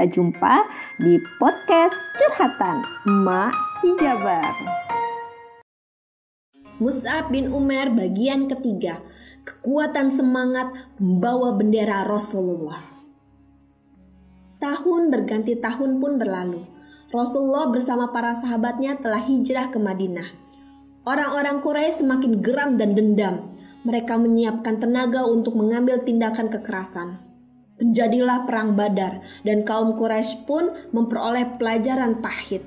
kita jumpa di podcast Curhatan Emak Hijabar. Mus'ab bin Umar bagian ketiga. Kekuatan semangat membawa bendera Rasulullah. Tahun berganti tahun pun berlalu. Rasulullah bersama para sahabatnya telah hijrah ke Madinah. Orang-orang Quraisy semakin geram dan dendam. Mereka menyiapkan tenaga untuk mengambil tindakan kekerasan. Terjadilah perang Badar dan kaum Quraisy pun memperoleh pelajaran pahit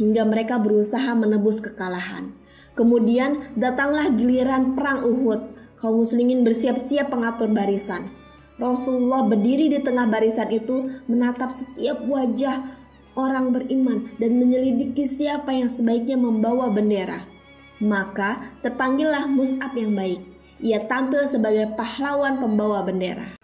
hingga mereka berusaha menebus kekalahan. Kemudian datanglah giliran perang Uhud. Kaum muslimin bersiap-siap pengatur barisan. Rasulullah berdiri di tengah barisan itu menatap setiap wajah orang beriman dan menyelidiki siapa yang sebaiknya membawa bendera. Maka terpanggillah Mus'ab yang baik. Ia tampil sebagai pahlawan pembawa bendera.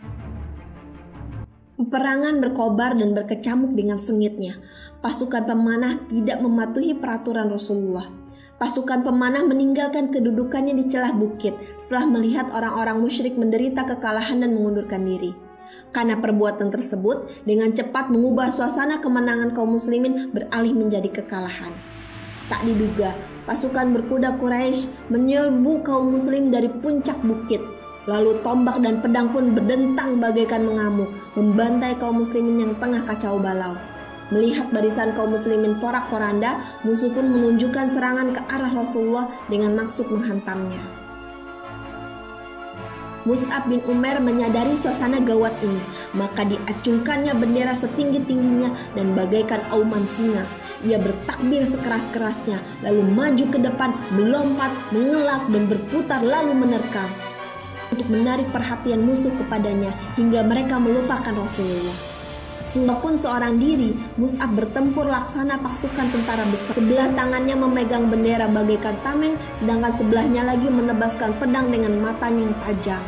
Peperangan berkobar dan berkecamuk dengan sengitnya. Pasukan pemanah tidak mematuhi peraturan Rasulullah. Pasukan pemanah meninggalkan kedudukannya di celah bukit setelah melihat orang-orang musyrik menderita kekalahan dan mengundurkan diri. Karena perbuatan tersebut dengan cepat mengubah suasana kemenangan kaum muslimin beralih menjadi kekalahan. Tak diduga, pasukan berkuda Quraisy menyerbu kaum muslim dari puncak bukit. Lalu tombak dan pedang pun berdentang bagaikan mengamuk, membantai kaum muslimin yang tengah kacau balau. Melihat barisan kaum muslimin porak-poranda, musuh pun menunjukkan serangan ke arah Rasulullah dengan maksud menghantamnya. Mus'ab bin Umar menyadari suasana gawat ini, maka diacungkannya bendera setinggi-tingginya dan bagaikan auman singa. Ia bertakbir sekeras-kerasnya, lalu maju ke depan, melompat, mengelak, dan berputar lalu menerkam untuk menarik perhatian musuh kepadanya hingga mereka melupakan Rasulullah. Sungguh pun seorang diri, Mus'ab bertempur laksana pasukan tentara besar. Sebelah tangannya memegang bendera bagaikan tameng, sedangkan sebelahnya lagi menebaskan pedang dengan matanya yang tajam.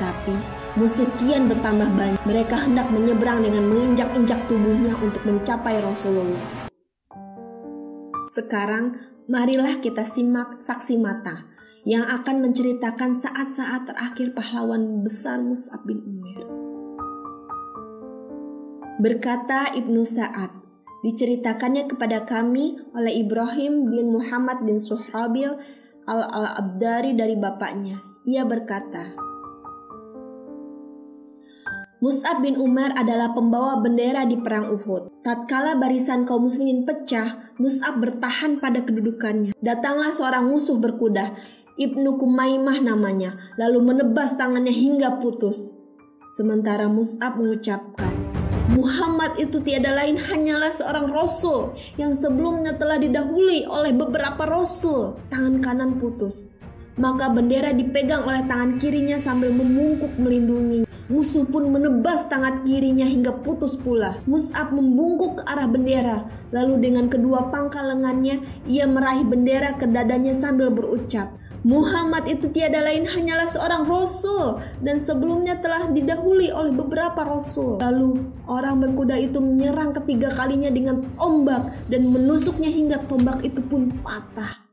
Tapi Musuh kian bertambah banyak. Mereka hendak menyeberang dengan menginjak-injak tubuhnya untuk mencapai Rasulullah. Sekarang, marilah kita simak saksi mata yang akan menceritakan saat-saat terakhir pahlawan besar Mus'ab bin Umar. Berkata Ibnu Sa'ad, diceritakannya kepada kami oleh Ibrahim bin Muhammad bin Suhabil al-Abdari dari bapaknya. Ia berkata, Mus'ab bin Umar adalah pembawa bendera di perang Uhud. Tatkala barisan kaum muslimin pecah, Mus'ab bertahan pada kedudukannya. Datanglah seorang musuh berkuda, Ibnu Kumaimah namanya, lalu menebas tangannya hingga putus. Sementara Mus'ab mengucapkan, Muhammad itu tiada lain hanyalah seorang rasul yang sebelumnya telah didahului oleh beberapa rasul. Tangan kanan putus. Maka bendera dipegang oleh tangan kirinya sambil memungkuk melindungi. Musuh pun menebas tangan kirinya hingga putus pula. Mus'ab membungkuk ke arah bendera. Lalu dengan kedua pangkal lengannya, ia meraih bendera ke dadanya sambil berucap, Muhammad itu tiada lain hanyalah seorang rasul dan sebelumnya telah didahului oleh beberapa rasul. Lalu orang berkuda itu menyerang ketiga kalinya dengan tombak dan menusuknya hingga tombak itu pun patah.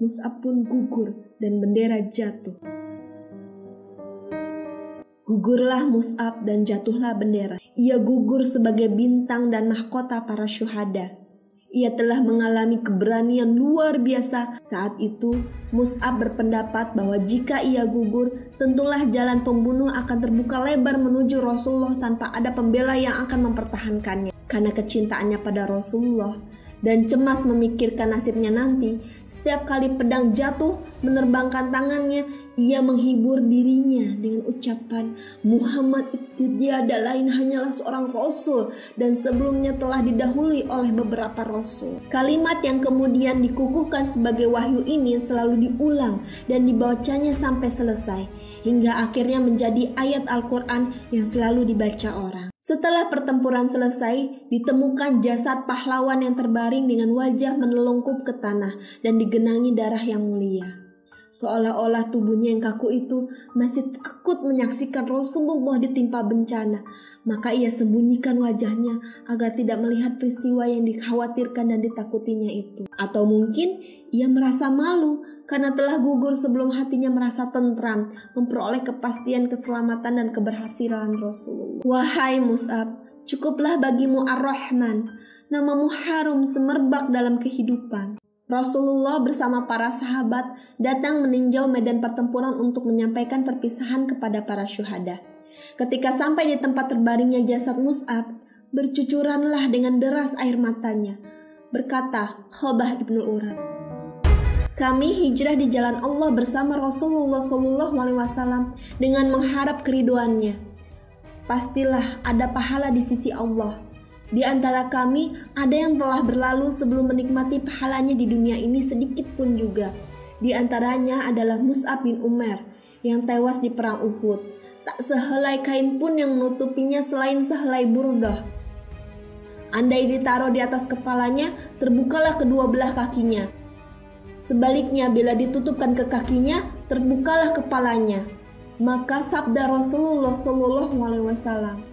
Mus'ab pun gugur dan bendera jatuh. Gugurlah Mus'ab dan jatuhlah bendera. Ia gugur sebagai bintang dan mahkota para syuhada. Ia telah mengalami keberanian luar biasa. Saat itu, Mus'ab berpendapat bahwa jika ia gugur, tentulah jalan pembunuh akan terbuka lebar menuju Rasulullah tanpa ada pembela yang akan mempertahankannya. Karena kecintaannya pada Rasulullah, dan cemas memikirkan nasibnya nanti, setiap kali pedang jatuh menerbangkan tangannya, ia menghibur dirinya dengan ucapan Muhammad itu tiada lain hanyalah seorang rasul dan sebelumnya telah didahului oleh beberapa rasul. Kalimat yang kemudian dikukuhkan sebagai wahyu ini selalu diulang dan dibacanya sampai selesai hingga akhirnya menjadi ayat Al-Quran yang selalu dibaca orang. Setelah pertempuran selesai, ditemukan jasad pahlawan yang terbaring dengan wajah menelungkup ke tanah dan digenangi darah yang mulia. Seolah-olah tubuhnya yang kaku itu masih takut menyaksikan Rasulullah ditimpa bencana, maka ia sembunyikan wajahnya agar tidak melihat peristiwa yang dikhawatirkan dan ditakutinya itu. Atau mungkin ia merasa malu karena telah gugur sebelum hatinya merasa tentram, memperoleh kepastian keselamatan dan keberhasilan Rasulullah. Wahai Mus'ab, Cukuplah bagimu Ar-Rahman, namamu harum semerbak dalam kehidupan. Rasulullah bersama para sahabat datang meninjau medan pertempuran untuk menyampaikan perpisahan kepada para syuhada. Ketika sampai di tempat terbaringnya jasad Mus'ab, bercucuranlah dengan deras air matanya. Berkata Khobah ibnu Urat, kami hijrah di jalan Allah bersama Rasulullah Shallallahu Alaihi Wasallam dengan mengharap keriduannya. Pastilah ada pahala di sisi Allah di antara kami ada yang telah berlalu sebelum menikmati pahalanya di dunia ini sedikit pun juga. Di antaranya adalah Mus'ab bin Umar yang tewas di perang Uhud. Tak sehelai kain pun yang menutupinya selain sehelai burdah. Andai ditaruh di atas kepalanya, terbukalah kedua belah kakinya. Sebaliknya bila ditutupkan ke kakinya, terbukalah kepalanya. Maka sabda Rasulullah Shallallahu Alaihi Wasallam,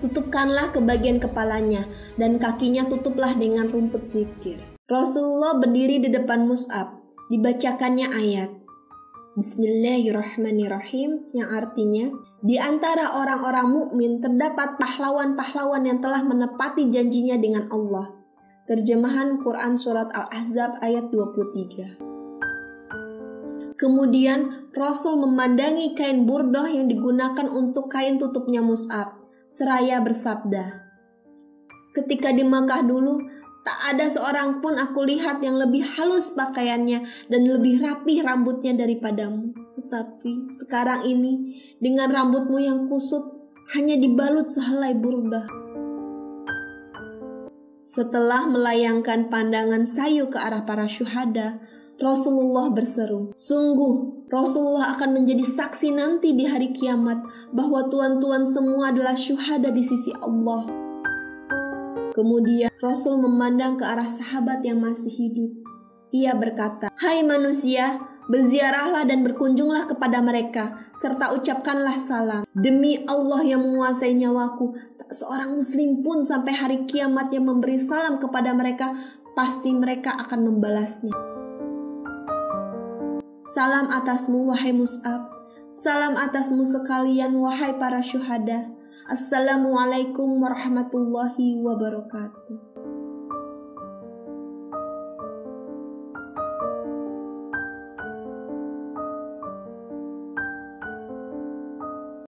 tutupkanlah ke bagian kepalanya, dan kakinya tutuplah dengan rumput zikir. Rasulullah berdiri di depan Mus'ab, dibacakannya ayat. Bismillahirrahmanirrahim yang artinya di antara orang-orang mukmin terdapat pahlawan-pahlawan yang telah menepati janjinya dengan Allah. Terjemahan Quran Surat Al-Ahzab ayat 23 Kemudian Rasul memandangi kain burdoh yang digunakan untuk kain tutupnya Mus'ab seraya bersabda, Ketika di Makkah dulu, tak ada seorang pun aku lihat yang lebih halus pakaiannya dan lebih rapih rambutnya daripadamu. Tetapi sekarang ini, dengan rambutmu yang kusut, hanya dibalut sehelai burdah. Setelah melayangkan pandangan sayu ke arah para syuhada, Rasulullah berseru, "Sungguh, Rasulullah akan menjadi saksi nanti di hari kiamat bahwa tuan-tuan semua adalah syuhada di sisi Allah." Kemudian Rasul memandang ke arah sahabat yang masih hidup. Ia berkata, "Hai manusia, berziarahlah dan berkunjunglah kepada mereka, serta ucapkanlah salam. Demi Allah yang menguasai nyawaku, tak seorang muslim pun sampai hari kiamat yang memberi salam kepada mereka, pasti mereka akan membalasnya." Salam atasmu wahai Mus'ab. Salam atasmu sekalian wahai para syuhada. Assalamualaikum warahmatullahi wabarakatuh.